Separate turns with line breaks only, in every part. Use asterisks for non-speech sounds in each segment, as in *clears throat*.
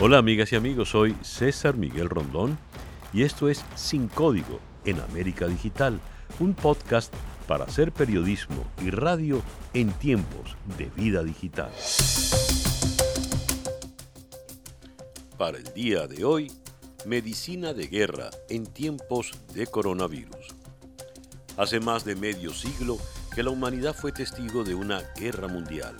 Hola amigas y amigos, soy César Miguel Rondón y esto es Sin Código en América Digital, un podcast para hacer periodismo y radio en tiempos de vida digital. Para el día de hoy, medicina de guerra en tiempos de coronavirus. Hace más de medio siglo que la humanidad fue testigo de una guerra mundial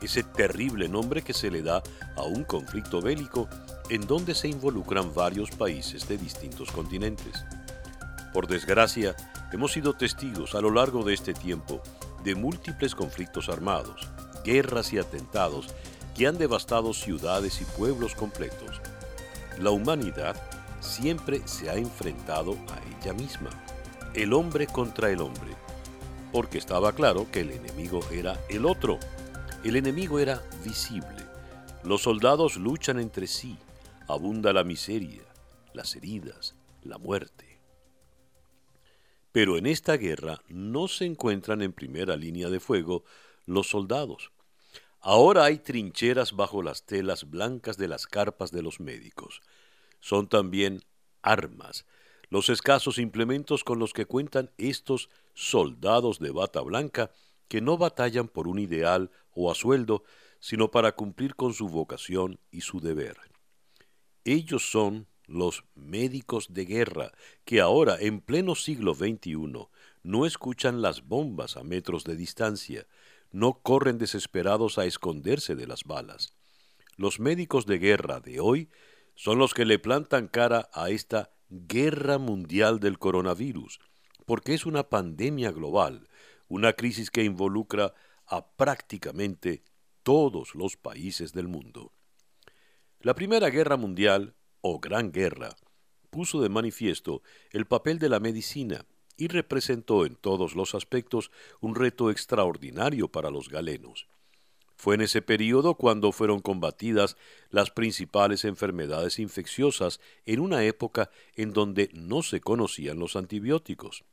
ese terrible nombre que se le da a un conflicto bélico en donde se involucran varios países de distintos continentes. Por desgracia, hemos sido testigos a lo largo de este tiempo de múltiples conflictos armados, guerras y atentados que han devastado ciudades y pueblos completos. La humanidad siempre se ha enfrentado a ella misma, el hombre contra el hombre, porque estaba claro que el enemigo era el otro, el enemigo era visible. Los soldados luchan entre sí. Abunda la miseria, las heridas, la muerte. Pero en esta guerra no se encuentran en primera línea de fuego los soldados. Ahora hay trincheras bajo las telas blancas de las carpas de los médicos. Son también armas, los escasos implementos con los que cuentan estos soldados de bata blanca que no batallan por un ideal o a sueldo, sino para cumplir con su vocación y su deber. Ellos son los médicos de guerra que ahora, en pleno siglo XXI, no escuchan las bombas a metros de distancia, no corren desesperados a esconderse de las balas. Los médicos de guerra de hoy son los que le plantan cara a esta guerra mundial del coronavirus, porque es una pandemia global, una crisis que involucra a prácticamente todos los países del mundo. La Primera Guerra Mundial, o Gran Guerra, puso de manifiesto el papel de la medicina y representó en todos los aspectos un reto extraordinario para los galenos. Fue en ese período cuando fueron combatidas las principales enfermedades infecciosas en una época en donde no se conocían los antibióticos.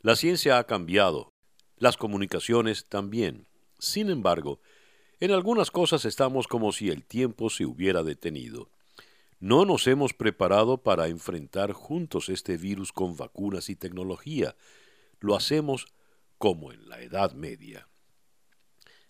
La ciencia ha cambiado, las comunicaciones también. Sin embargo, en algunas cosas estamos como si el tiempo se hubiera detenido. No nos hemos preparado para enfrentar juntos este virus con vacunas y tecnología. Lo hacemos como en la Edad Media.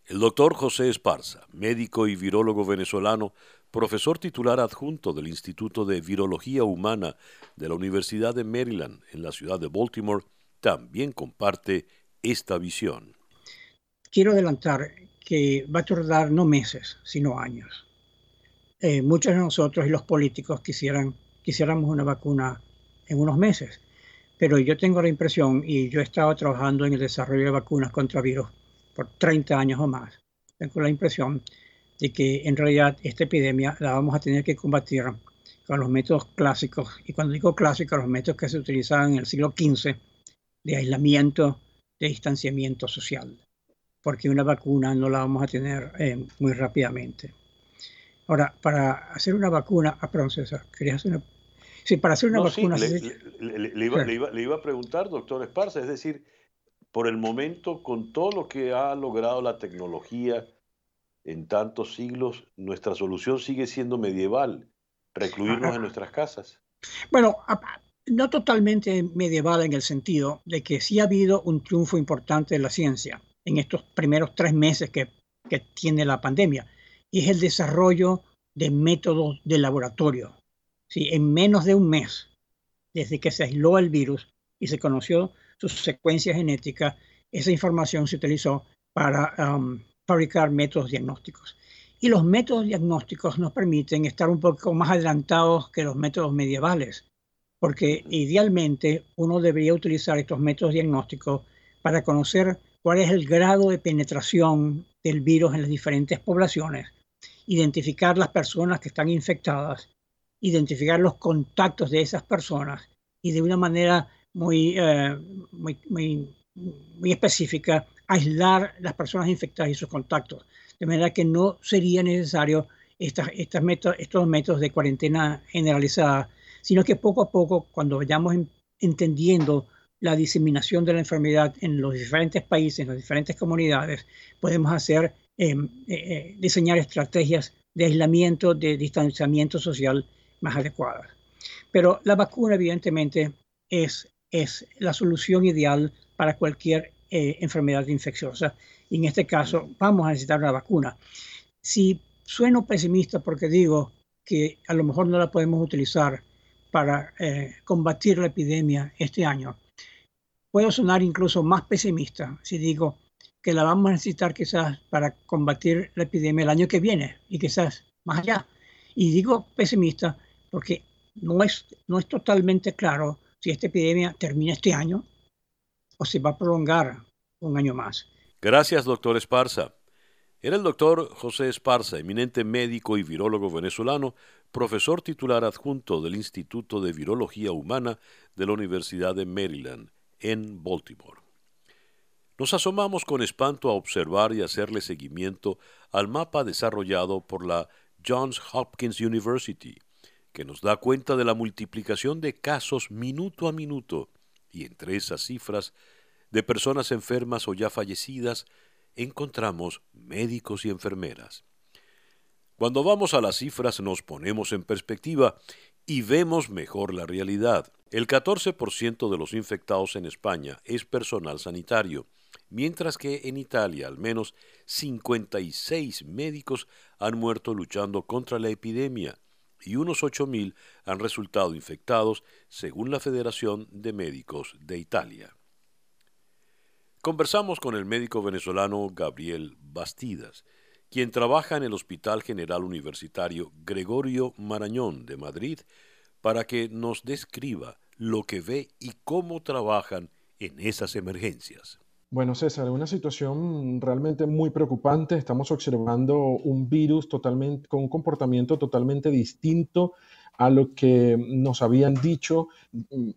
El doctor José Esparza, médico y virólogo venezolano, profesor titular adjunto del Instituto de Virología Humana de la Universidad de Maryland en la ciudad de Baltimore, también comparte esta visión.
Quiero adelantar que va a tardar no meses, sino años. Eh, muchos de nosotros y los políticos quisieran, quisiéramos una vacuna en unos meses, pero yo tengo la impresión, y yo he estado trabajando en el desarrollo de vacunas contra virus por 30 años o más, tengo la impresión de que en realidad esta epidemia la vamos a tener que combatir con los métodos clásicos, y cuando digo clásicos, los métodos que se utilizaban en el siglo XV, de aislamiento, de distanciamiento social, porque una vacuna no la vamos a tener eh, muy rápidamente. Ahora, para hacer una vacuna, ah, perdón, César, querías hacer una... Sí, para hacer una vacuna...
le, iba, a preguntar, doctor Esparza, es decir, por el momento, con todo lo que ha logrado la tecnología en tantos siglos, nuestra solución sigue siendo medieval, recluirnos en nuestras casas.
Bueno, no totalmente medieval en el sentido de que sí ha habido un triunfo importante de la ciencia en estos primeros tres meses que, tiene la pandemia, y es el desarrollo de métodos de laboratorio. ¿sí? En menos de un mes, desde que se aisló el virus y se conoció su secuencia genética, esa información se utilizó para um, fabricar métodos diagnósticos. Y los métodos diagnósticos nos permiten estar un poco más adelantados que los métodos medievales porque idealmente uno debería utilizar estos métodos diagnósticos para conocer cuál es el grado de penetración del virus en las diferentes poblaciones, identificar las personas que están infectadas, identificar los contactos de esas personas y de una manera muy, eh, muy, muy, específica aislar las personas infectadas y sus contactos, de manera que no sería necesario estas, estos métodos de cuarentena generalizada sino que poco a poco, cuando vayamos entendiendo la diseminación de la enfermedad en los diferentes países, en las diferentes comunidades, podemos hacer, em, eh, eh, diseñar estrategias de aislamiento, de distanciamiento social más adecuadas. Pero la vacuna, evidentemente, es, es la solución ideal para cualquier eh, enfermedad infecciosa. Y en este caso, vamos a necesitar una vacuna. Si sueno pesimista porque digo que a lo mejor no la podemos utilizar para eh, combatir la epidemia este año, puedo sonar incluso más pesimista si digo que la vamos a necesitar quizás para combatir la epidemia el año que viene y quizás más allá. Y digo pesimista porque no es, no es totalmente claro si esta epidemia termina este año o se va a prolongar un año más.
Gracias, doctor Esparza. Era el doctor José Esparza, eminente médico y virólogo venezolano, profesor titular adjunto del Instituto de Virología Humana de la Universidad de Maryland, en Baltimore. Nos asomamos con espanto a observar y hacerle seguimiento al mapa desarrollado por la Johns Hopkins University, que nos da cuenta de la multiplicación de casos minuto a minuto, y entre esas cifras de personas enfermas o ya fallecidas, encontramos médicos y enfermeras. Cuando vamos a las cifras nos ponemos en perspectiva y vemos mejor la realidad. El 14% de los infectados en España es personal sanitario, mientras que en Italia al menos 56 médicos han muerto luchando contra la epidemia y unos 8.000 han resultado infectados, según la Federación de Médicos de Italia. Conversamos con el médico venezolano Gabriel Bastidas, quien trabaja en el Hospital General Universitario Gregorio Marañón de Madrid, para que nos describa lo que ve y cómo trabajan en esas emergencias.
Bueno, César, una situación realmente muy preocupante. Estamos observando un virus totalmente, con un comportamiento totalmente distinto a lo que nos habían dicho,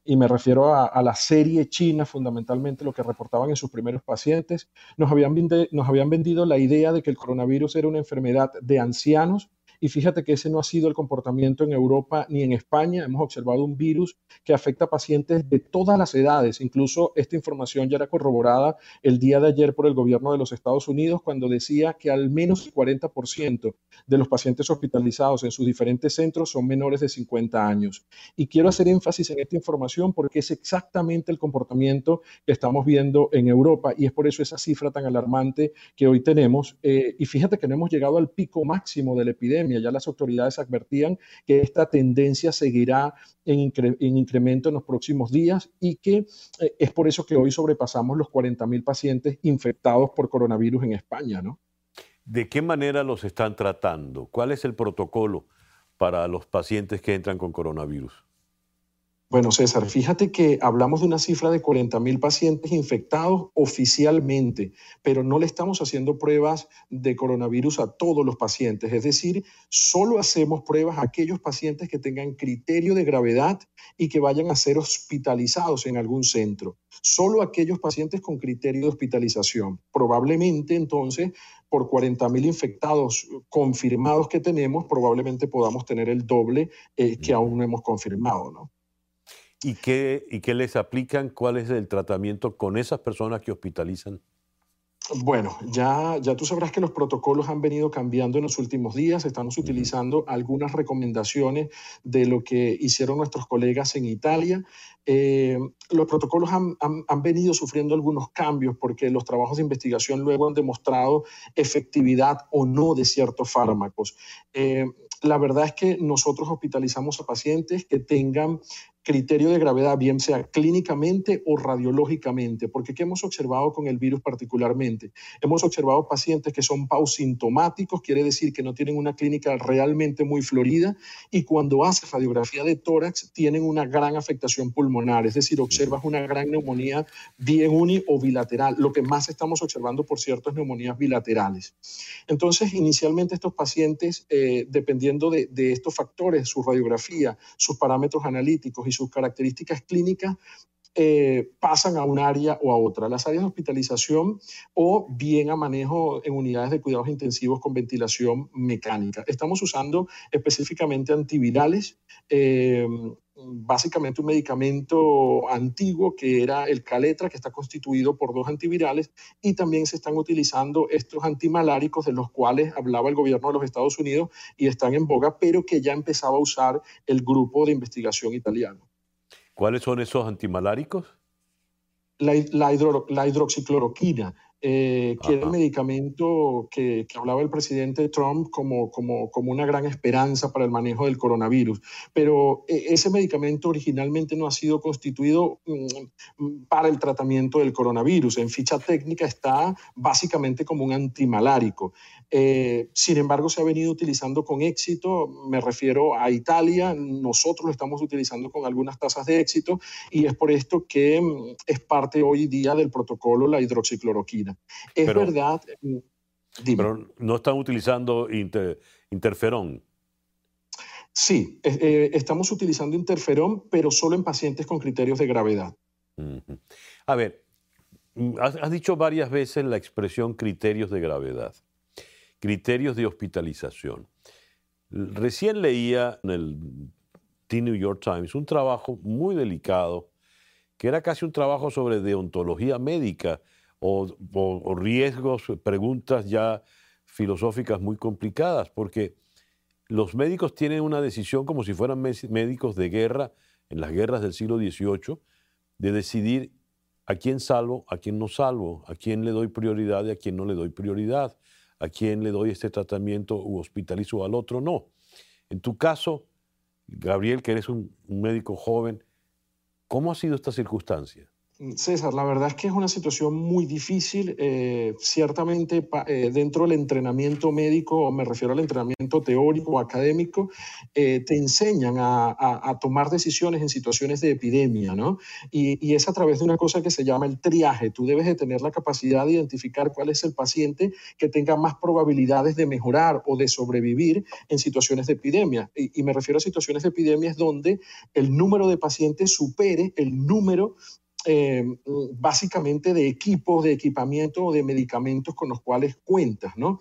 y me refiero a, la serie china, fundamentalmente lo que reportaban en sus primeros pacientes. Nos habían, nos habían vendido la idea de que el coronavirus era una enfermedad de ancianos y fíjate que ese no ha sido el comportamiento en Europa ni en España. Hemos observado un virus que afecta a pacientes de todas las edades. Incluso esta información ya era corroborada el día de ayer por el gobierno de los Estados Unidos cuando decía que al menos el 40% de los pacientes hospitalizados en sus diferentes centros son menores de 50 años. Y quiero hacer énfasis en esta información porque es exactamente el comportamiento que estamos viendo en Europa y es por eso esa cifra tan alarmante que hoy tenemos. Eh, y fíjate que no hemos llegado al pico máximo de la epidemia ya las autoridades advertían que esta tendencia seguirá en, incremento en los próximos días y que eh, es por eso que hoy sobrepasamos los 40.000 pacientes infectados por coronavirus en España, ¿no?
¿De qué manera los están tratando? ¿Cuál es el protocolo para los pacientes que entran con coronavirus?
Bueno, César, fíjate que hablamos de una cifra de 40 mil pacientes infectados oficialmente, pero no le estamos haciendo pruebas de coronavirus a todos los pacientes. Es decir, solo hacemos pruebas a aquellos pacientes que tengan criterio de gravedad y que vayan a ser hospitalizados en algún centro. Solo aquellos pacientes con criterio de hospitalización. Probablemente entonces por 40 mil infectados confirmados que tenemos, probablemente podamos tener el doble eh, que aún no hemos confirmado, ¿no?
¿Y qué, ¿Y qué les aplican? ¿Cuál es el tratamiento con esas personas que hospitalizan?
Bueno, ya, ya tú sabrás que los protocolos han venido cambiando en los últimos días. Estamos utilizando algunas recomendaciones de lo que hicieron nuestros colegas en Italia. Eh, los protocolos han, han, venido sufriendo algunos cambios porque los trabajos de investigación luego han demostrado efectividad o no de ciertos fármacos. Eh, la verdad es que nosotros hospitalizamos a pacientes que tengan criterio de gravedad, bien sea clínicamente o radiológicamente, porque ¿qué hemos observado con el virus particularmente? Hemos observado pacientes que son pausintomáticos, quiere decir que no tienen una clínica realmente muy florida, y cuando haces radiografía de tórax tienen una gran afectación pulmonar, es decir, observas una gran neumonía bien uni o bilateral. Lo que más estamos observando, por cierto, es neumonías bilaterales. Entonces, inicialmente estos pacientes, eh, dependiendo de, de estos factores, su radiografía, sus parámetros analíticos y sus características clínicas, eh, pasan a un área o a otra, las áreas de hospitalización o bien a manejo en unidades de cuidados intensivos con ventilación mecánica. Estamos usando específicamente antivirales. Eh, básicamente un medicamento antiguo que era el Caletra, que está constituido por dos antivirales, y también se están utilizando estos antimaláricos de los cuales hablaba el gobierno de los Estados Unidos y están en boga, pero que ya empezaba a usar el grupo de investigación italiano.
¿Cuáles son esos antimaláricos?
La, la, la hidroxicloroquina eh, que era el medicamento que, hablaba el presidente Trump como, como, como, una gran esperanza para el manejo del coronavirus. Pero eh, ese medicamento originalmente no ha sido constituido mm, para el tratamiento del coronavirus. En ficha técnica está básicamente como un antimalárico. Eh, sin embargo, se ha venido utilizando con éxito, me refiero a Italia, nosotros lo estamos utilizando con algunas tasas de éxito y es por esto que mm, es parte hoy día del protocolo la hidroxicloroquina. Es verdad... Mm,
pero no están utilizando interferón.
Sí, eh, estamos utilizando interferón, pero solo en pacientes con criterios de gravedad.
A ver, mm, has, dicho varias veces la expresión criterios de gravedad criterios de hospitalización. Recién leía en el The New York Times un trabajo muy delicado, que era casi un trabajo sobre deontología médica o, riesgos, preguntas ya filosóficas muy complicadas, porque los médicos tienen una decisión como si fueran médicos de guerra en las guerras del siglo XVIII, de decidir a quién salvo, a quién no salvo, a quién le doy prioridad y a quién no le doy prioridad a quién le doy este tratamiento u hospitalizo al otro, no. En tu caso, Gabriel, que eres un, médico joven, ¿cómo ha sido esta circunstancia?
César, la verdad es que es una situación muy difícil. Eh, ciertamente, eh, dentro del entrenamiento médico, me refiero al entrenamiento teórico o académico, eh, te enseñan a, tomar decisiones en situaciones de epidemia, ¿no? Y, y, es a través de una cosa que se llama el triaje. Tú debes de tener la capacidad de identificar cuál es el paciente que tenga más probabilidades de mejorar o de sobrevivir en situaciones de epidemia. Y, y me refiero a situaciones de epidemias donde el número de pacientes supere el número eh, básicamente de equipos, de equipamiento o de medicamentos con los cuales cuentas, ¿no?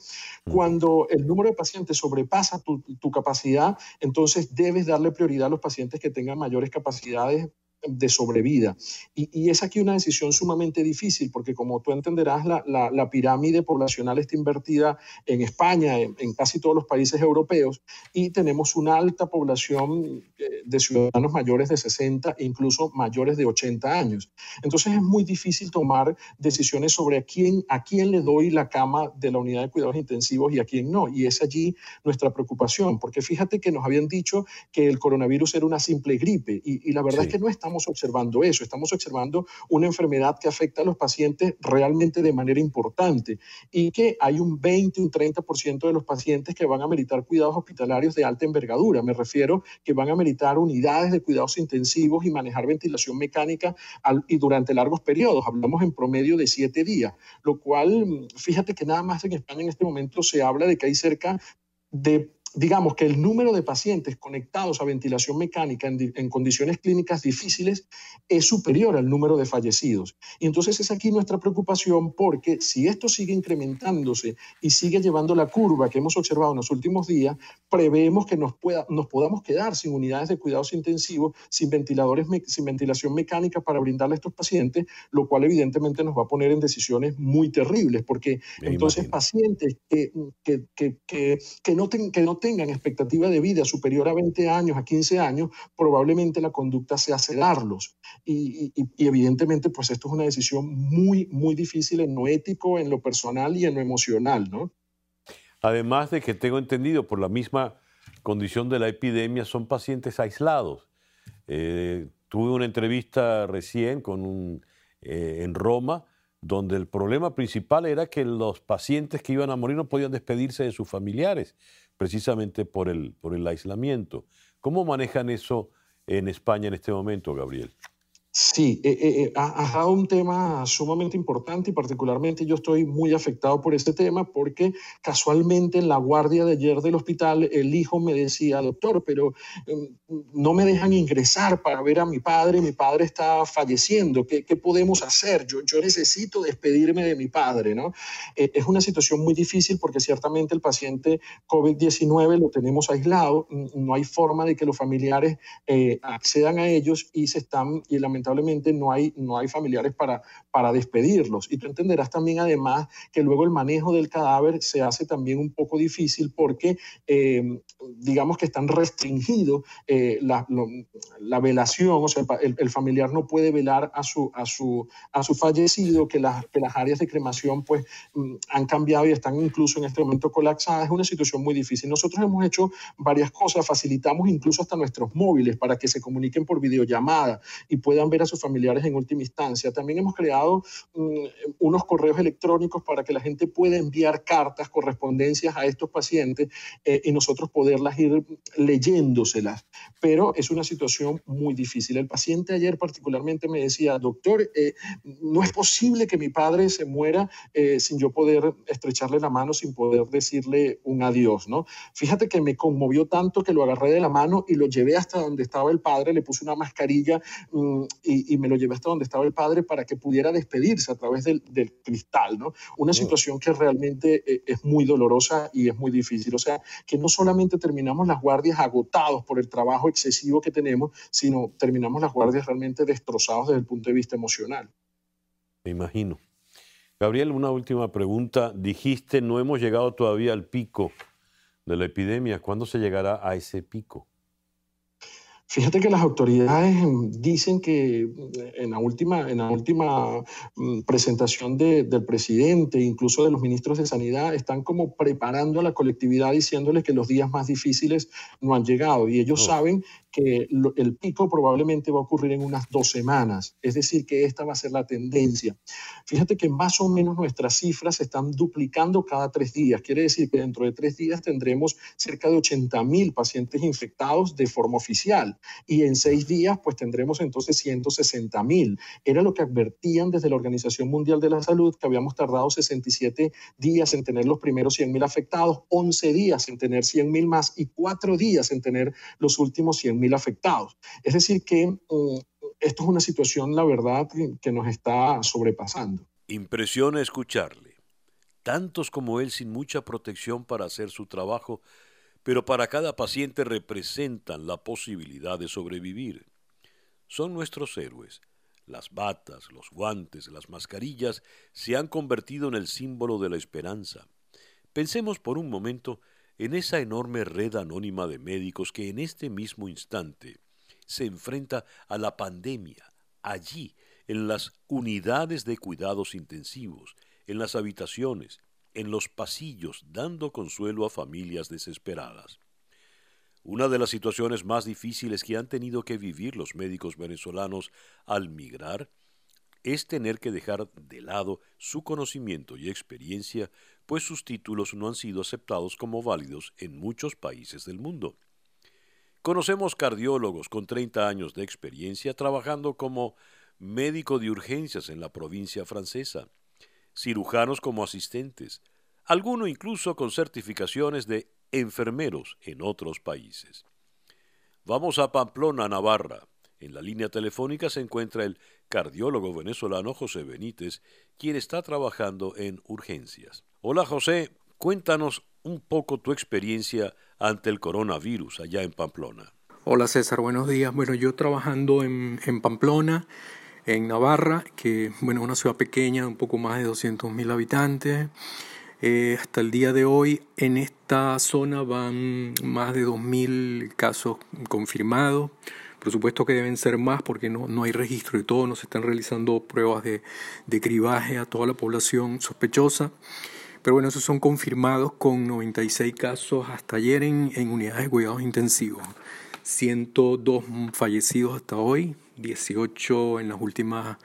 Cuando el número de pacientes sobrepasa tu, tu capacidad, entonces debes darle prioridad a los pacientes que tengan mayores capacidades de sobrevida. Y, es aquí una decisión sumamente difícil porque como tú entenderás, la, pirámide poblacional está invertida en España, en, casi todos los países europeos, y tenemos una alta población eh, de ciudadanos mayores de 60 e incluso mayores de 80 años. Entonces es muy difícil tomar decisiones sobre a quién, a quién le doy la cama de la unidad de cuidados intensivos y a quién no. Y es allí nuestra preocupación, porque fíjate que nos habían dicho que el coronavirus era una simple gripe y, la verdad es que no está estamos observando eso, estamos observando una enfermedad que afecta a los pacientes realmente de manera importante y que hay un 20, un 30% de los pacientes que van a meritar cuidados hospitalarios de alta envergadura. Me refiero que van a meritar unidades de cuidados intensivos y manejar ventilación mecánica y durante largos periodos. Hablamos en promedio de siete días, lo cual, fíjate que nada más en España en este momento se habla de que hay cerca de digamos que el número de pacientes conectados a ventilación mecánica en, condiciones clínicas difíciles es superior al número de fallecidos. Y entonces es aquí nuestra preocupación porque si esto sigue incrementándose y sigue llevando la curva que hemos observado en los últimos días, preveemos que nos, pueda, nos podamos quedar sin unidades de cuidados intensivos, sin ventiladores, sin ventilación mecánica para brindarle a estos pacientes, lo cual evidentemente nos va a poner en decisiones muy terribles, porque entonces pacientes que, que, que, que, no que no tengan expectativa de vida superior a 20 años, a 15 años, probablemente la conducta sea sedarlos. Y, evidentemente, pues esto es una decisión muy, muy difícil en lo ético, en lo personal y en lo emocional, ¿no?
Además de que tengo entendido, por la misma condición de la epidemia, son pacientes aislados. Eh, tuve una entrevista recién con un, eh, en Roma, donde el problema principal era que los pacientes que iban a morir no podían despedirse de sus familiares precisamente por el, por el aislamiento. ¿Cómo manejan eso en España en este momento, Gabriel?
Sí, eh, eh, eh has dado un tema sumamente importante y particularmente yo estoy muy afectado por este tema porque casualmente en la guardia de ayer del hospital el hijo me decía, doctor, pero em, no me dejan ingresar para ver a mi padre, mi padre está falleciendo, ¿qué, qué podemos hacer? Yo, yo, necesito despedirme de mi padre, ¿no? Eh, es una situación muy difícil porque ciertamente el paciente COVID-19 lo tenemos aislado, no hay forma de que los familiares accedan a ellos y se están, y lamentablemente no hay, no hay familiares para, para despedirlos. Y tú entenderás también además que luego el manejo del cadáver se hace también un poco difícil porque eh, digamos que están restringidos eh, la, la, velación, o sea, el, familiar no puede velar a su, a su, a su fallecido, que las, que las áreas de cremación pues mm, han cambiado y están incluso en este momento colapsadas. Es una situación muy difícil. Nosotros hemos hecho varias cosas, facilitamos incluso hasta nuestros móviles para que se comuniquen por videollamada y puedan ver a sus familiares en última instancia. También hemos creado mm, unos correos electrónicos para que la gente pueda enviar cartas, correspondencias a estos pacientes eh, y nosotros poderlas ir leyéndoselas. Pero es una situación muy difícil. El paciente ayer particularmente me decía, doctor, eh, no es posible que mi padre se muera eh, sin yo poder estrecharle la mano, sin poder decirle un adiós, ¿no? Fíjate que me conmovió tanto que lo agarré de la mano y lo llevé hasta donde estaba el padre, le puse una mascarilla mm, y, me lo llevé hasta donde estaba el padre para que pudiera despedirse a través del, cristal, ¿no? Una situación que realmente eh, es muy dolorosa y es muy difícil. O sea, que no solamente terminamos las guardias agotados por el trabajo excesivo que tenemos, sino terminamos las guardias realmente destrozados desde el punto de vista emocional.
Me imagino. Gabriel, una última pregunta. Dijiste, no hemos llegado todavía al pico de la epidemia. ¿Cuándo se llegará a ese pico?
Fíjate que las autoridades mm, dicen que mm, en la última, en la última mm, presentación del presidente, incluso de los ministros de Sanidad, están como preparando a la colectividad diciéndole que los días más difíciles no han llegado. Y ellos oh. saben el pico probablemente va a ocurrir en unas dos semanas, es decir, que esta va a ser la tendencia. Fíjate que más o menos nuestras cifras se están duplicando cada tres días, quiere decir que dentro de tres días tendremos cerca de 80 mil pacientes infectados de forma oficial y en seis días pues tendremos entonces 160 mil. Era lo que advertían desde la Organización Mundial de la Salud, que habíamos tardado 67 días en tener los primeros 100 mil afectados, 11 días en tener 100 mil más y cuatro días en tener los últimos 100 mil afectados. Es decir, que mm, esto es una situación, la verdad, que nos está sobrepasando.
Impresiona escucharle. Tantos como él sin mucha protección para hacer su trabajo, pero para cada paciente representan la posibilidad de sobrevivir. Son nuestros héroes. Las batas, los guantes, las mascarillas se han convertido en el símbolo de la esperanza. Pensemos por un momento en esa enorme red anónima de médicos que en este mismo instante se enfrenta a la pandemia, allí, en las unidades de cuidados intensivos, en las habitaciones, en los pasillos, dando consuelo a familias desesperadas. Una de las situaciones más difíciles que han tenido que vivir los médicos venezolanos al migrar es tener que dejar de lado su conocimiento y experiencia pues sus títulos no han sido aceptados como válidos en muchos países del mundo. Conocemos cardiólogos con 30 años de experiencia trabajando como médico de urgencias en la provincia francesa, cirujanos como asistentes, algunos incluso con certificaciones de enfermeros en otros países. Vamos a Pamplona, Navarra. En la línea telefónica se encuentra el cardiólogo venezolano José Benítez, quien está trabajando en urgencias. Hola José, cuéntanos un poco tu experiencia ante el coronavirus allá en Pamplona.
Hola César, buenos días. Bueno, yo trabajando en, Pamplona, en Navarra, que bueno, una ciudad pequeña, un poco más de 200 mil habitantes. Eh, hasta el día de hoy en esta zona van más de 2.000 casos confirmados. Por supuesto que deben ser más porque no, no hay registro de todo, no se están realizando pruebas de, de cribaje a toda la población sospechosa. Pero bueno, esos son confirmados con 96 casos hasta ayer en, en unidades de cuidados intensivos. 102 fallecidos hasta hoy, 18 en las últimas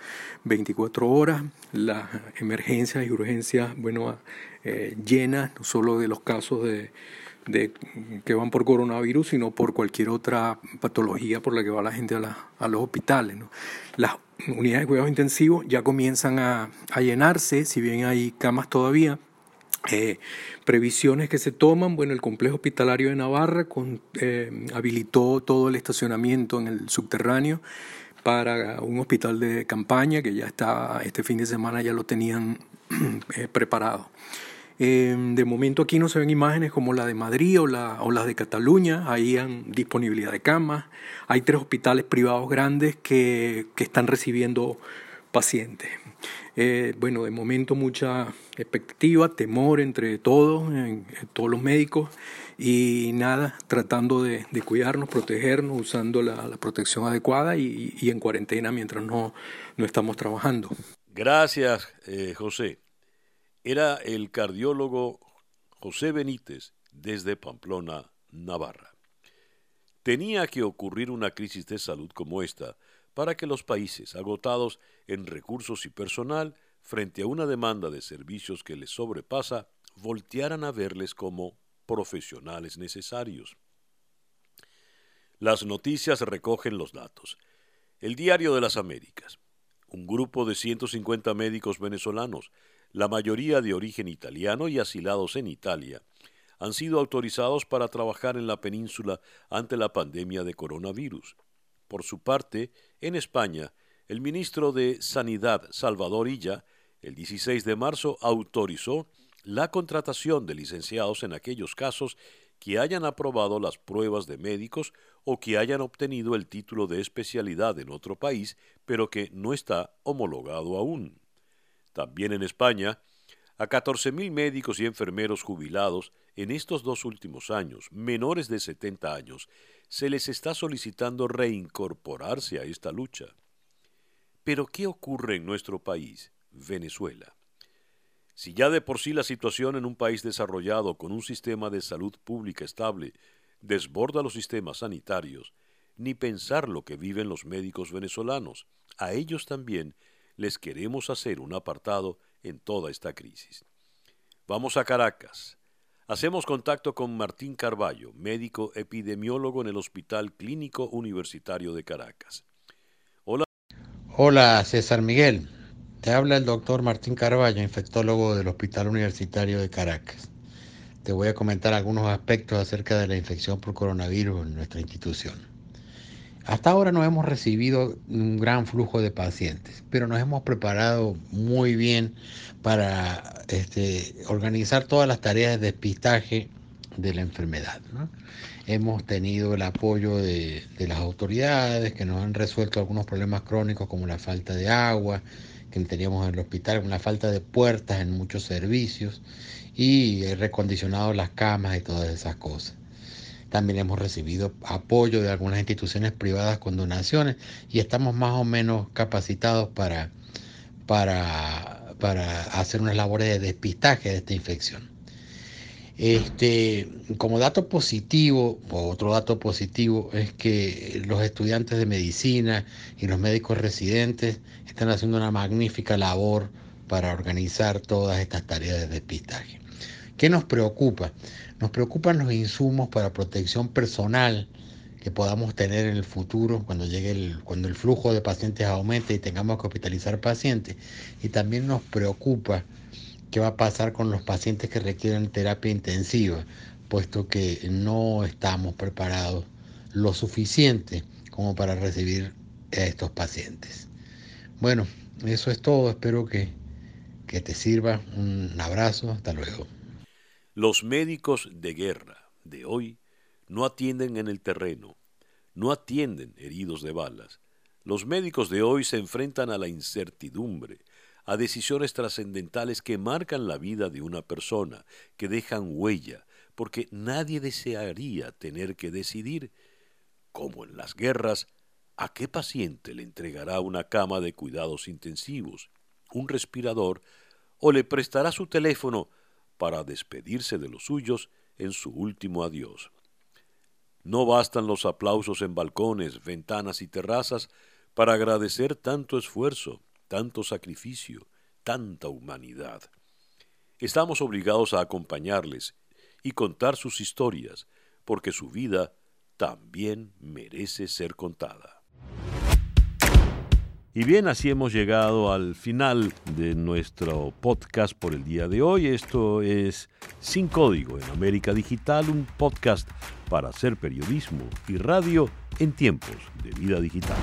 24 horas. Las emergencias y urgencias, bueno, eh, llenas, no solo de los casos de de, que van por coronavirus, sino por cualquier otra patología por la que va la gente a, los hospitales. Las unidades de cuidados intensivos ya comienzan a, llenarse, si bien hay camas todavía. Eh, previsiones que se toman, bueno, el complejo hospitalario de Navarra con, eh, habilitó todo el estacionamiento en el subterráneo para un hospital de campaña que ya está, este fin de semana ya lo tenían *clears throat* eh, preparado. Em, de momento aquí no se ven imágenes como la de Madrid o, la, o las de Cataluña, ahí hay disponibilidad de camas. Hay tres hospitales privados grandes que, están recibiendo pacientes. Eh, bueno, de momento mucha expectativa, temor entre todos, todos los médicos y nada, tratando de, cuidarnos, protegernos, usando la, protección adecuada y, y, en cuarentena mientras no, no estamos trabajando.
Gracias, eh, José era el cardiólogo José Benítez desde Pamplona, Navarra. Tenía que ocurrir una crisis de salud como esta para que los países agotados en recursos y personal frente a una demanda de servicios que les sobrepasa voltearan a verles como profesionales necesarios. Las noticias recogen los datos. El Diario de las Américas. Un grupo de 150 médicos venezolanos la mayoría de origen italiano y asilados en Italia, han sido autorizados para trabajar en la península ante la pandemia de coronavirus. Por su parte, en España, el ministro de Sanidad, Salvador Illa, el 16 de marzo autorizó la contratación de licenciados en aquellos casos que hayan aprobado las pruebas de médicos o que hayan obtenido el título de especialidad en otro país, pero que no está homologado aún. También en España, a 14.000 médicos y enfermeros jubilados en estos dos últimos años, menores de 70 años, se les está solicitando reincorporarse a esta lucha. Pero ¿qué ocurre en nuestro país, Venezuela? Si ya de por sí la situación en un país desarrollado con un sistema de salud pública estable desborda los sistemas sanitarios, ni pensar lo que viven los médicos venezolanos, a ellos también les queremos hacer un apartado en toda esta crisis. Vamos a Caracas. Hacemos contacto con Martín Carballo, médico epidemiólogo en el Hospital Clínico Universitario de Caracas.
Hola. Hola, César Miguel. Te habla el doctor Martín Carballo, infectólogo del Hospital Universitario de Caracas. Te voy a comentar algunos aspectos acerca de la infección por coronavirus en nuestra institución. Hasta ahora no hemos recibido un gran flujo de pacientes, pero nos hemos preparado muy bien para este, organizar todas las tareas de despistaje de la enfermedad. Hemos tenido el apoyo de, de, las autoridades que nos han resuelto algunos problemas crónicos como la falta de agua que teníamos en el hospital, la falta de puertas en muchos servicios y recondicionado las camas y todas esas cosas. También hemos recibido apoyo de algunas instituciones privadas con donaciones y estamos más o menos capacitados para, para, para hacer unas labores de despistaje de esta infección. Este, como dato positivo, o otro dato positivo, es que los estudiantes de medicina y los médicos residentes están haciendo una magnífica labor para organizar todas estas tareas de despistaje. ¿Qué nos preocupa? Nos preocupan los insumos para protección personal que podamos tener en el futuro cuando llegue el, cuando el flujo de pacientes aumente y tengamos que hospitalizar pacientes. Y también nos preocupa qué va a pasar con los pacientes que requieren terapia intensiva, puesto que no estamos preparados lo suficiente como para recibir a estos pacientes. Bueno, eso es todo. Espero que, que te sirva. Un abrazo. Hasta luego.
Los médicos de guerra de hoy no atienden en el terreno, no atienden heridos de balas. Los médicos de hoy se enfrentan a la incertidumbre, a decisiones trascendentales que marcan la vida de una persona, que dejan huella, porque nadie desearía tener que decidir, como en las guerras, a qué paciente le entregará una cama de cuidados intensivos, un respirador, o le prestará su teléfono para despedirse de los suyos en su último adiós. No bastan los aplausos en balcones, ventanas y terrazas para agradecer tanto esfuerzo, tanto sacrificio, tanta humanidad. Estamos obligados a acompañarles y contar sus historias, porque su vida también merece ser contada. Y bien, así hemos llegado al final de nuestro podcast por el día de hoy. Esto es Sin Código en América Digital, un podcast para hacer periodismo y radio en tiempos de vida digital.